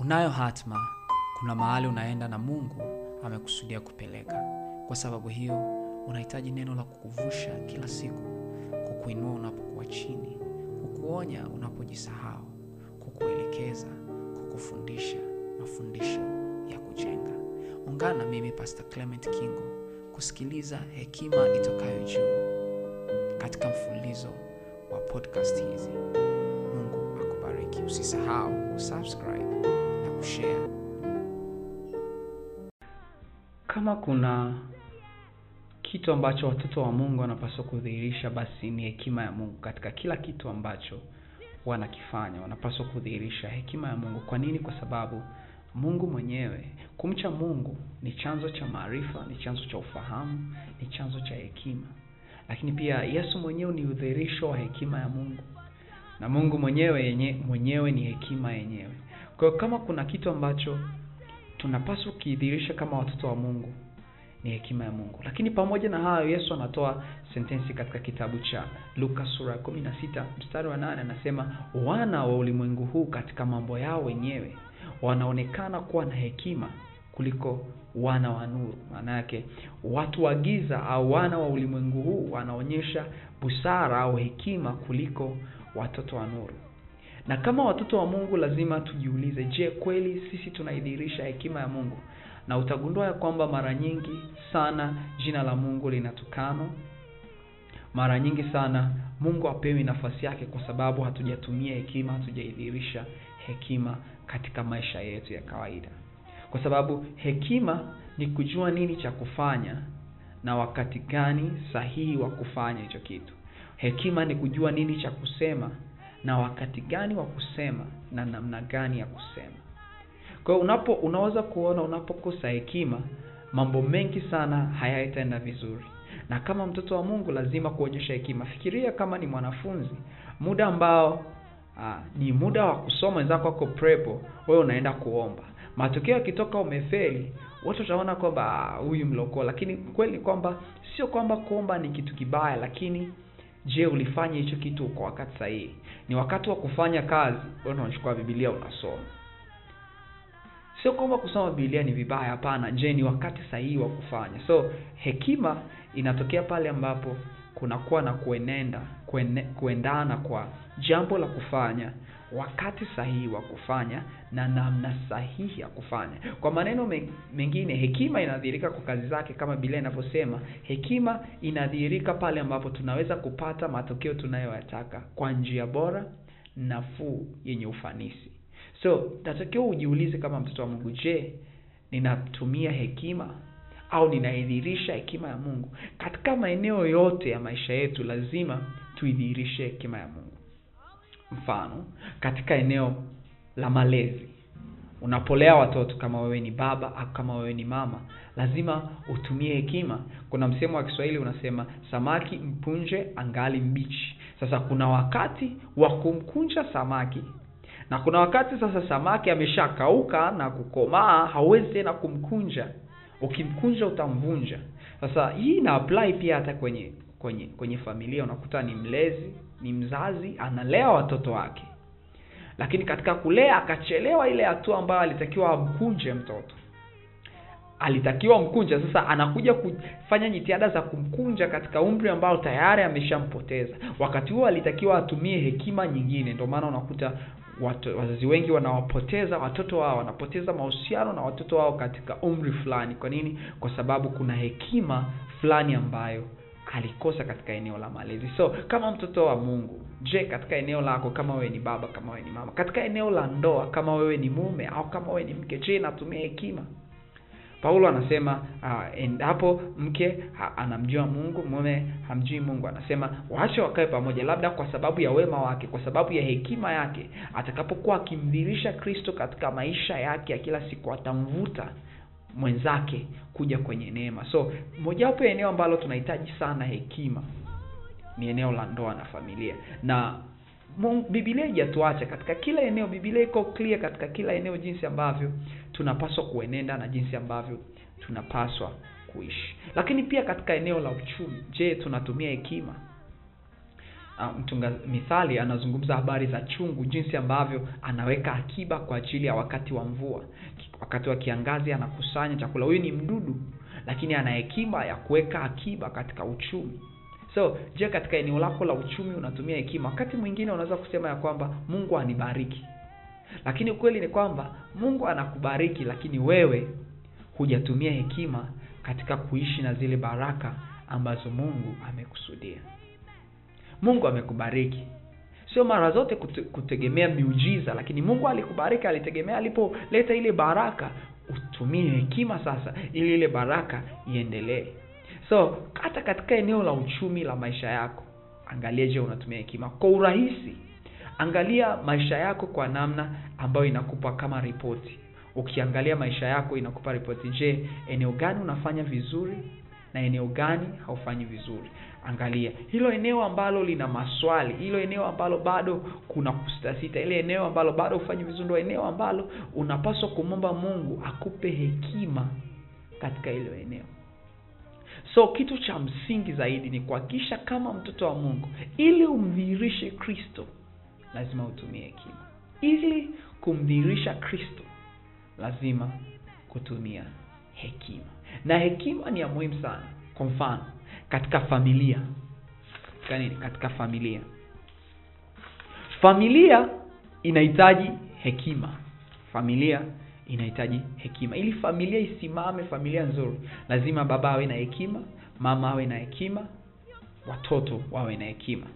Unayo hatma, kuna mahali unaenda na Mungu amekusudia kupeleka. Kwa sababu hiyo, unahitaji neno la kukuvusha kila siku, kukuinua unapokuwa chini, kukuonya unapojisahau, kukuelekeza, kukufundisha mafundisho ya kujenga. Ungana na mimi Pastor Clement Kingo kusikiliza hekima itokayo juu katika mfululizo wa podcast hizi. Mungu akubariki. Usisahau kusubscribe na kushare. Kama kuna kitu ambacho watoto wa Mungu wanapaswa kudhihirisha, basi ni hekima ya Mungu katika kila kitu ambacho wanakifanya. Wanapaswa kudhihirisha hekima ya Mungu. Kwa nini? Kwa sababu Mungu mwenyewe, kumcha Mungu ni chanzo cha maarifa, ni chanzo cha ufahamu, ni chanzo cha hekima. Lakini pia Yesu mwenyewe ni udhihirisho wa hekima ya Mungu, na Mungu mwenyewe yenye, mwenyewe ni hekima yenyewe. Kwa hiyo kama kuna kitu ambacho tunapaswa kukidhirisha kama watoto wa Mungu ni hekima ya Mungu. Lakini pamoja na hayo, Yesu anatoa sentensi katika kitabu cha Luka sura ya 16 mstari wa 8, anasema wana wa ulimwengu huu katika mambo yao wenyewe wanaonekana kuwa na hekima kuliko wana wa nuru. Maana yake watu wa giza au wana wa ulimwengu huu wanaonyesha busara au hekima kuliko watoto wa nuru. Na kama watoto wa Mungu lazima tujiulize, je, kweli sisi tunaidhihirisha hekima ya Mungu? Na utagundua ya kwamba mara nyingi sana jina la Mungu linatukanwa. Mara nyingi sana Mungu hapewi nafasi yake kwa sababu hatujatumia hekima, hatujaidhihirisha hekima katika maisha yetu ya kawaida. Kwa sababu hekima ni kujua nini cha kufanya na wakati gani sahihi wa kufanya hicho kitu. Hekima ni kujua nini cha kusema na wakati gani wa kusema na namna gani ya kusema. Kwa unapo unaweza kuona unapokosa hekima, mambo mengi sana hayataenda vizuri. Na kama mtoto wa Mungu lazima kuonyesha hekima. Fikiria kama ni mwanafunzi, muda ambao aa, ni muda wa kusoma, wenzako wako prepo, wewe unaenda kuomba. Matokeo yakitoka umefeli, watu wataona kwamba huyu mlokoo lakini kweli kwamba sio kwamba kuomba ni kitu kibaya, lakini je, ulifanya hicho kitu kwa wakati sahihi? Ni wakati wa kufanya kazi, wewe unachukua Biblia unasoma. Sio kwamba kusoma Biblia ni vibaya, hapana. Je, ni wakati sahihi wa kufanya? So hekima inatokea pale ambapo kunakuwa na kuenenda kuene, kuendana kwa jambo la kufanya, wakati sahihi wa kufanya na namna sahihi ya kufanya. Kwa maneno mengine, hekima inadhihirika kwa kazi zake, kama Biblia inavyosema. Hekima inadhihirika pale ambapo tunaweza kupata matokeo tunayoyataka kwa njia bora, nafuu, yenye ufanisi. So natakiwa ujiulize kama mtoto wa Mungu, je, ninatumia hekima au ninaidhihirisha hekima ya Mungu katika maeneo yote ya maisha yetu? Lazima tuidhihirishe hekima ya Mungu. Mfano, katika eneo la malezi, unapolea watoto, kama wewe ni baba au kama wewe ni mama, lazima utumie hekima. Kuna msemo wa Kiswahili unasema, samaki mpunje angali mbichi. Sasa kuna wakati wa kumkunja samaki na kuna wakati sasa samaki ameshakauka na kukomaa, hauwezi tena kumkunja. Ukimkunja utamvunja. Sasa hii ina apply pia hata kwenye kwenye kwenye familia. Unakuta ni mlezi, ni mzazi analea watoto wake, lakini katika kulea akachelewa ile hatua ambayo alitakiwa amkunje mtoto, alitakiwa mkunja. Sasa anakuja kufanya jitihada za kumkunja katika umri ambao tayari ameshampoteza. Wakati huo alitakiwa atumie hekima nyingine. Ndio maana unakuta watu, wazazi wengi wanawapoteza watoto wao, wanapoteza mahusiano na watoto wao katika umri fulani. Kwa nini? Kwa sababu kuna hekima fulani ambayo alikosa katika eneo la malezi. So kama mtoto wa Mungu, je, katika eneo lako, kama wewe ni baba, kama wewe ni mama, katika eneo la ndoa, kama wewe ni mume au kama wewe ni mke, je, natumia hekima? Paulo anasema uh, endapo mke ha, anamjua Mungu, mume hamjui Mungu, anasema waache wakawe pamoja, labda kwa sababu ya wema wake, kwa sababu ya hekima yake, atakapokuwa akimdhirisha Kristo katika maisha yake ya kila siku, atamvuta mwenzake kuja kwenye neema. So mojawapo ya eneo ambalo tunahitaji sana hekima ni eneo la ndoa na familia, na bibilia ijatuacha katika kila eneo. bibilia iko clear katika kila eneo jinsi ambavyo tunapaswa kuenenda na jinsi ambavyo tunapaswa kuishi. Lakini pia katika eneo la uchumi, je, tunatumia hekima? Uh, mtunga mithali anazungumza habari za chungu jinsi ambavyo anaweka akiba kwa ajili ya wakati wa mvua. Wakati wa kiangazi anakusanya chakula. Huyu ni mdudu lakini ana hekima ya kuweka akiba katika uchumi. So je katika eneo lako la uchumi unatumia hekima? Wakati mwingine unaweza kusema ya kwamba mungu anibariki. Lakini ukweli ni kwamba mungu anakubariki lakini wewe hujatumia hekima katika kuishi na zile baraka ambazo mungu amekusudia mungu amekubariki. Sio mara zote kutegemea miujiza lakini mungu alikubariki alitegemea alipoleta ile baraka. Utumie hekima sasa ili ile baraka iendelee. So hata katika eneo la uchumi la maisha yako angalia je unatumia hekima? Kwa urahisi angalia maisha yako kwa namna ambayo inakupa kama ripoti. Ukiangalia maisha yako inakupa ripoti. Je eneo gani unafanya vizuri na eneo gani haufanyi vizuri. Angalia hilo eneo ambalo lina maswali hilo eneo ambalo bado kuna kusitasita ile eneo ambalo bado hufanyi vizuri ndo eneo ambalo unapaswa kumwomba mungu akupe hekima katika hilo eneo. So kitu cha msingi zaidi ni kuhakikisha kama mtoto wa mungu ili umdhihirishe kristo lazima utumie hekima. Ili kumdhihirisha kristo lazima kutumia hekima na hekima ni ya muhimu sana. Kwa mfano katika familia. Nini? Katika familia. Familia inahitaji hekima. Familia inahitaji hekima. Ili familia isimame familia nzuri lazima baba awe na hekima mama awe na hekima watoto wawe na hekima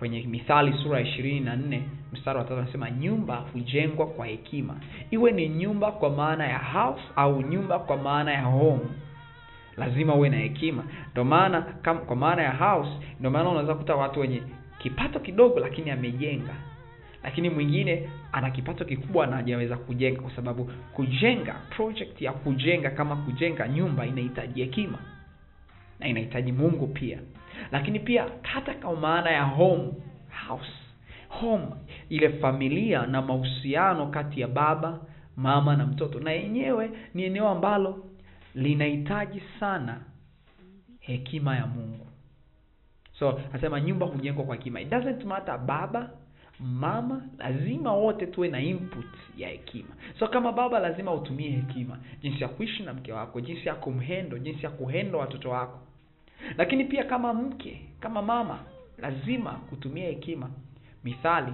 kwenye mithali sura ya ishirini na nne mstari wa tatu anasema nyumba hujengwa kwa hekima. Iwe ni nyumba kwa maana ya house au nyumba kwa maana ya home. Lazima uwe na hekima. Ndio maana kwa maana ya house ndio maana unaweza kuta watu wenye kipato kidogo lakini amejenga. Lakini mwingine ana kipato kikubwa na hajaweza kujenga kwa sababu kujenga project ya kujenga kama kujenga nyumba inahitaji hekima na inahitaji mungu pia lakini pia hata kwa maana ya home house. Home ile familia na mahusiano kati ya baba mama na mtoto. Na yenyewe ni eneo ambalo linahitaji sana hekima ya mungu. So nasema nyumba hujengwa kwa hekima. It doesn't matter baba mama lazima wote tuwe na input ya hekima. So kama baba lazima utumie hekima. Jinsi ya kuishi na mke wako jinsi ya kumhendo jinsi ya kuhendo watoto wako lakini pia kama mke kama mama lazima kutumia hekima. Mithali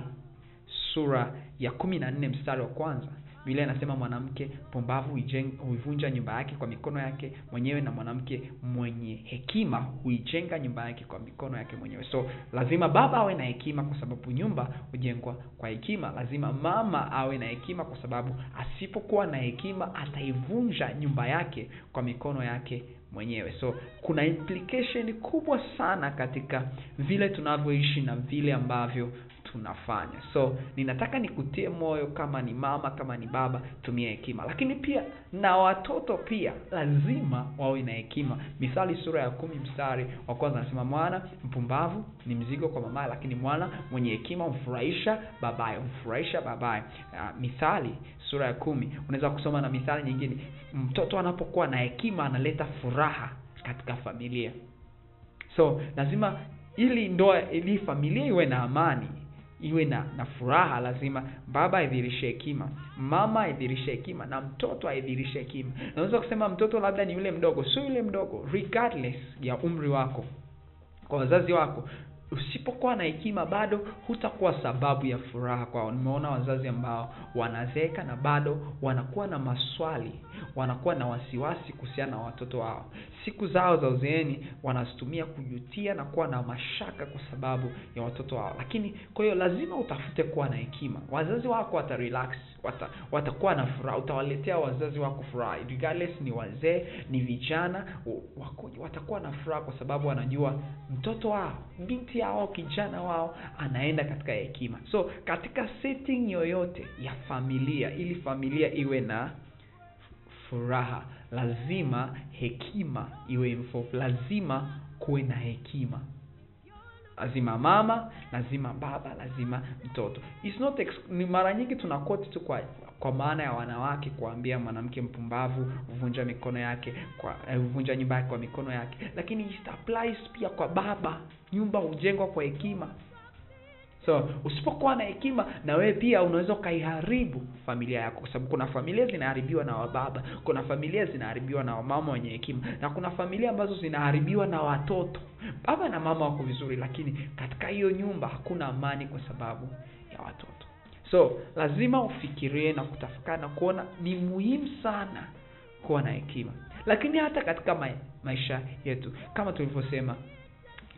sura ya kumi na nne mstari wa kwanza biblia inasema mwanamke pumbavu huivunja nyumba yake kwa mikono yake mwenyewe na mwanamke mwenye hekima huijenga nyumba yake kwa mikono yake mwenyewe. So lazima baba awe na hekima kwa sababu nyumba hujengwa kwa hekima. Lazima mama awe na hekima kwa sababu asipokuwa na hekima ataivunja nyumba yake kwa mikono yake mwenyewe. So kuna implication kubwa sana katika vile tunavyoishi na vile ambavyo tunafanya. So ninataka nikutie moyo kama ni mama kama ni baba tumia hekima. Lakini pia na watoto pia lazima wawe na hekima. Mithali sura ya kumi mstari wa kwanza anasema mwana mpumbavu ni mzigo kwa mamaye lakini mwana mwenye hekima humfurahisha babaye humfurahisha babaye. Uh, mithali sura ya kumi unaweza kusoma na mithali nyingine. Mtoto anapokuwa na hekima analeta furaha katika familia. So lazima ili ndoa ili familia iwe na amani iwe na na furaha lazima. Baba aidhirishe hekima. Mama aidhirishe hekima. Na mtoto aidhirishe hekima. Naweza kusema mtoto labda ni yule mdogo. Sio yule mdogo. Regardless ya umri wako. Kwa wazazi wako usipokuwa na hekima bado hutakuwa sababu ya furaha kwao. Nimeona wazazi ambao wanazeeka na bado wanakuwa na maswali wanakuwa na wasiwasi kuhusiana na watoto wao. Siku zao za uzeeni wanazitumia kujutia na kuwa na mashaka kwa sababu ya watoto wao. Lakini kwa hiyo lazima utafute kuwa na hekima. Wazazi wako wata relax wata, watakuwa na furaha. Utawaletea wazazi wako furaha. Regardless ni wazee ni vijana wako, watakuwa na furaha kwa sababu wanajua mtoto wao binti yao kijana wao anaenda katika hekima. So katika setting yoyote ya familia ili familia iwe na furaha lazima hekima iwe info lazima kuwe na hekima lazima mama lazima baba lazima mtoto. It's not ex- ni mara nyingi tuna quote tu kwa kwa maana ya wanawake kuambia mwanamke mpumbavu vunja mikono yake kwa eh, vunja nyumba yake kwa mikono yake. Lakini it applies pia kwa baba. Nyumba hujengwa kwa hekima so usipokuwa na hekima na wewe pia unaweza ukaiharibu familia yako. Kwa sababu kuna familia zinaharibiwa na wababa kuna familia zinaharibiwa na wamama wenye hekima na kuna familia ambazo zinaharibiwa na watoto. Baba na mama wako vizuri lakini katika hiyo nyumba hakuna amani kwa sababu ya watoto. So lazima ufikirie na kutafakari na kuona ni muhimu sana kuwa na hekima. Lakini hata katika ma maisha yetu kama tulivyosema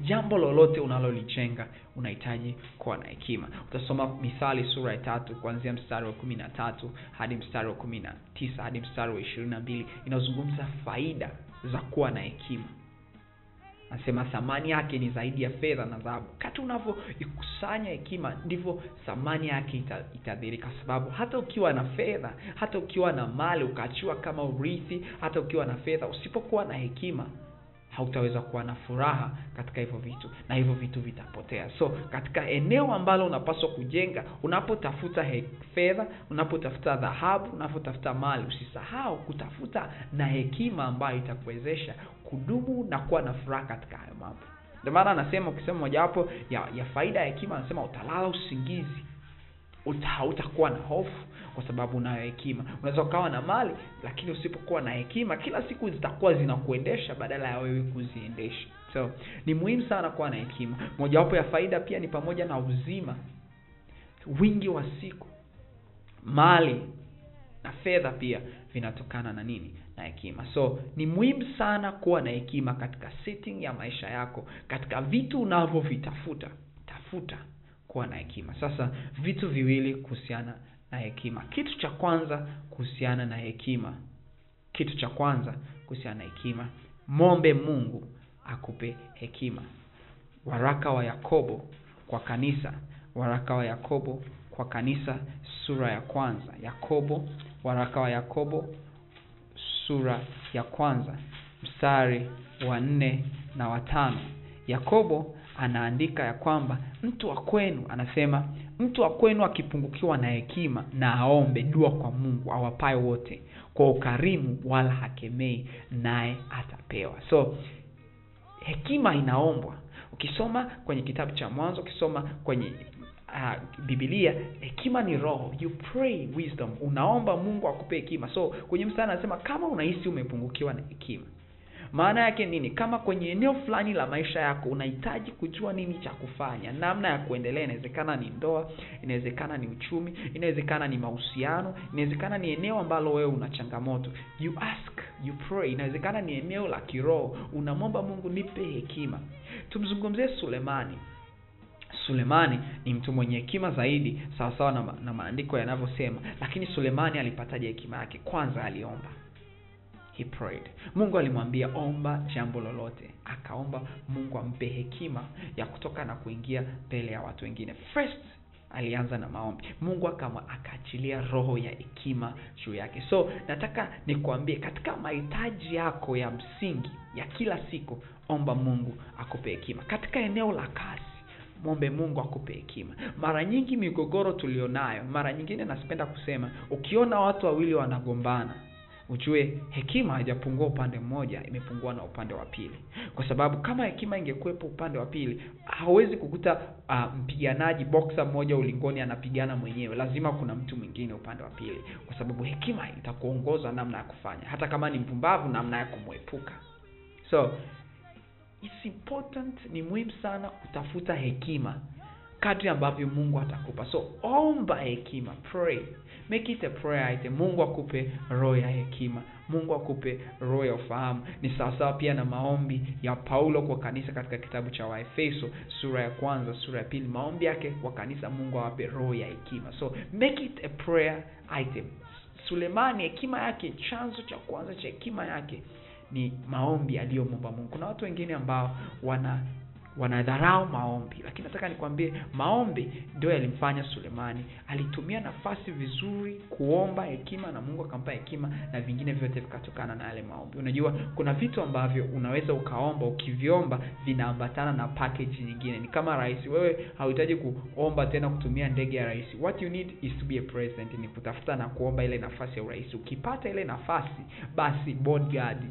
jambo lolote unalolijenga unahitaji kuwa na hekima. Utasoma mithali sura ya tatu kuanzia mstari wa kumi na tatu hadi mstari wa kumi na tisa hadi mstari wa ishirini na mbili. Inazungumza faida za kuwa na hekima. Anasema thamani yake ni zaidi ya fedha na dhahabu. Kati unavyoikusanya hekima ndivyo thamani yake ita, itadhirika sababu hata ukiwa na fedha hata ukiwa na mali ukaachiwa kama urithi hata ukiwa na fedha usipokuwa na hekima hautaweza kuwa na furaha katika hivyo vitu na hivyo vitu vitapotea. So katika eneo ambalo unapaswa kujenga unapotafuta fedha unapotafuta dhahabu unapotafuta mali usisahau kutafuta na hekima ambayo itakuwezesha kudumu na kuwa na furaha katika hayo mambo. Ndio maana anasema ukisema mojawapo ya, ya faida ya hekima anasema utalala usingizi. Uta hautakuwa na hofu kwa sababu unayo hekima. Unaweza ukawa na mali lakini usipokuwa na hekima kila siku zitakuwa zinakuendesha badala ya wewe kuziendesha. So ni muhimu sana kuwa na hekima. Mojawapo ya faida pia ni pamoja na uzima. Wingi wa siku. Mali na fedha pia vinatokana na nini? Na hekima. So ni muhimu sana kuwa na hekima katika setting ya maisha yako katika vitu unavyovitafuta. Tafuta kuwa na hekima. Sasa vitu viwili kuhusiana na hekima. Kitu cha kwanza kuhusiana na hekima. Kitu cha kwanza kuhusiana na hekima. Mombe mungu akupe hekima. Waraka wa yakobo kwa kanisa. Waraka wa yakobo kwa kanisa sura ya kwanza. Yakobo waraka wa yakobo sura ya kwanza. Mstari wa nne na watano yakobo anaandika ya kwamba mtu wa kwenu anasema mtu wa kwenu akipungukiwa na hekima na aombe dua kwa mungu awapaye wote kwa ukarimu wala hakemei naye atapewa. So hekima inaombwa. Ukisoma kwenye kitabu cha mwanzo ukisoma kwenye uh, bibilia hekima ni roho. You pray wisdom. Unaomba mungu akupe hekima. So kwenye mstari anasema kama unahisi umepungukiwa na hekima maana yake nini? Kama kwenye eneo fulani la maisha yako unahitaji kujua nini cha kufanya namna ya kuendelea inawezekana ni ndoa inawezekana ni uchumi inawezekana ni mahusiano inawezekana ni eneo ambalo wewe una changamoto. You ask you pray. Inawezekana ni eneo la kiroho. Unamwomba mungu nipe hekima. Tumzungumzie sulemani. Sulemani ni mtu mwenye hekima zaidi sawasawa na, na maandiko yanavyosema. Lakini sulemani alipataje hekima yake? Kwanza aliomba he prayed. Mungu alimwambia omba jambo lolote. Akaomba mungu ampe hekima ya kutoka na kuingia mbele ya watu wengine. First alianza na maombi. Mungu akama akaachilia roho ya hekima juu yake. So nataka nikuambie katika mahitaji yako ya msingi ya kila siku omba mungu akupe hekima. Katika eneo la kazi mwombe mungu akupe hekima. Mara nyingi migogoro tulionayo mara nyingine nasipenda kusema ukiona watu wawili wanagombana ujue hekima haijapungua upande mmoja imepungua na upande wa pili. Kwa sababu kama hekima ingekuwepo upande wa pili hawezi kukuta uh, mpiganaji boksa mmoja ulingoni anapigana mwenyewe. Lazima kuna mtu mwingine upande wa pili. Kwa sababu hekima itakuongoza namna ya kufanya. Hata kama ni mpumbavu namna ya kumwepuka. So it's important ni muhimu sana kutafuta hekima kadri ambavyo mungu atakupa. So omba hekima pray make it a prayer item. Mungu akupe roho ya hekima. Mungu akupe roho ya ufahamu. Ni sawasawa pia na maombi ya paulo kwa kanisa katika kitabu cha waefeso sura ya kwanza sura ya pili. Maombi yake kwa kanisa mungu awape roho ya hekima. So make it a prayer item. Sulemani hekima yake chanzo cha kwanza cha hekima yake ni maombi aliyomwomba mungu. Kuna watu wengine ambao wana wanadharau maombi. Lakini nataka nikwambie maombi ndio yalimfanya sulemani. Alitumia nafasi vizuri kuomba hekima na mungu akampa hekima na vingine vyote vikatokana na yale maombi. Unajua kuna vitu ambavyo unaweza ukaomba ukiviomba vinaambatana na package nyingine. Ni kama rais wewe hauhitaji kuomba tena kutumia ndege ya rais what you need is to be a president. Ni kutafuta na kuomba ile nafasi ya urais ukipata ile nafasi basi bodyguard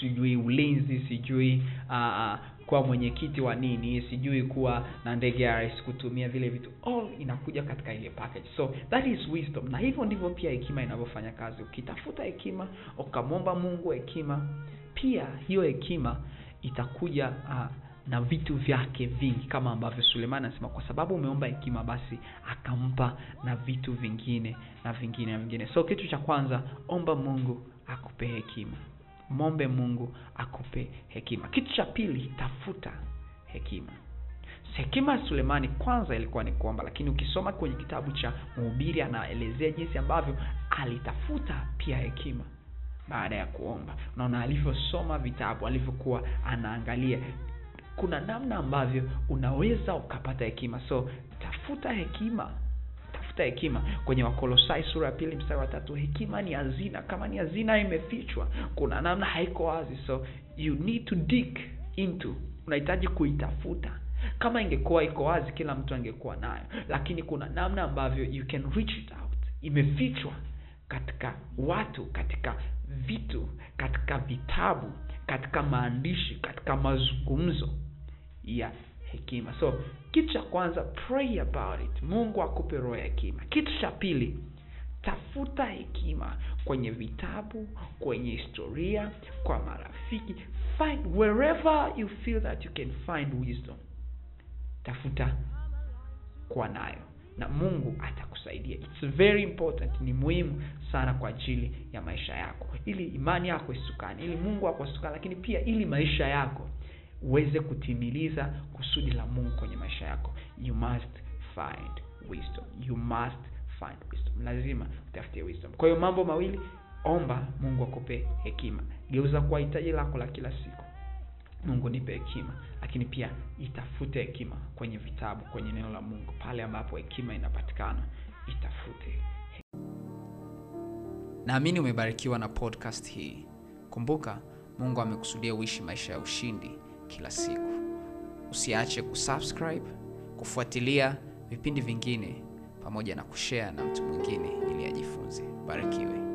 sijui ulinzi sijui uh, kuwa mwenyekiti wa nini sijui kuwa na ndege ya rais kutumia vile vitu. All inakuja katika ile package. So that is wisdom. Na hivyo ndivyo pia hekima inavyofanya kazi. Ukitafuta hekima ukamwomba mungu hekima pia hiyo hekima itakuja uh, na vitu vyake vingi kama ambavyo suleimani anasema kwa sababu umeomba hekima basi akampa na vitu vingine na vingine na vingine. So kitu cha kwanza omba mungu akupe hekima mombe mungu akupe hekima. Kitu cha pili tafuta hekima. Hekima ya sulemani kwanza ilikuwa ni kuomba lakini ukisoma kwenye kitabu cha mhubiri anaelezea jinsi ambavyo alitafuta pia hekima baada ya kuomba. Unaona alivyosoma vitabu alivyokuwa anaangalia kuna namna ambavyo unaweza ukapata hekima. So tafuta hekima tafuta hekima. Kwenye wakolosai sura ya pili mstari wa tatu hekima ni hazina. Kama ni hazina imefichwa kuna namna haiko wazi. So you need to dig into. Unahitaji kuitafuta. Kama ingekuwa iko wazi kila mtu angekuwa nayo. Lakini kuna namna ambavyo you can reach it out. Imefichwa katika watu katika vitu katika vitabu katika maandishi katika mazungumzo ya hekima. So kitu cha kwanza pray about it. Mungu akupe roho ya hekima. Kitu cha pili tafuta hekima kwenye vitabu kwenye historia kwa marafiki. Find wherever you feel that you can find wisdom tafuta kuwa nayo. Na mungu atakusaidia. Its very important. Ni muhimu sana kwa ajili ya maisha yako. Ili imani yako isukani ili mungu ako lakini pia ili maisha yako uweze kutimiliza kusudi la mungu kwenye maisha yako. You must find wisdom. You must find wisdom. Lazima utafutie wisdom. Kwa hiyo mambo mawili omba mungu akupe hekima. Geuza kuwa hitaji lako la kila siku mungu nipe hekima. Lakini pia itafute hekima kwenye vitabu kwenye neno la mungu. Pale ambapo hekima inapatikana itafute naamini umebarikiwa na podcast hii. Kumbuka mungu amekusudia uishi maisha ya ushindi kila siku. Usiache kusubscribe kufuatilia vipindi vingine pamoja na kushare na mtu mwingine ili ajifunze. Barikiwe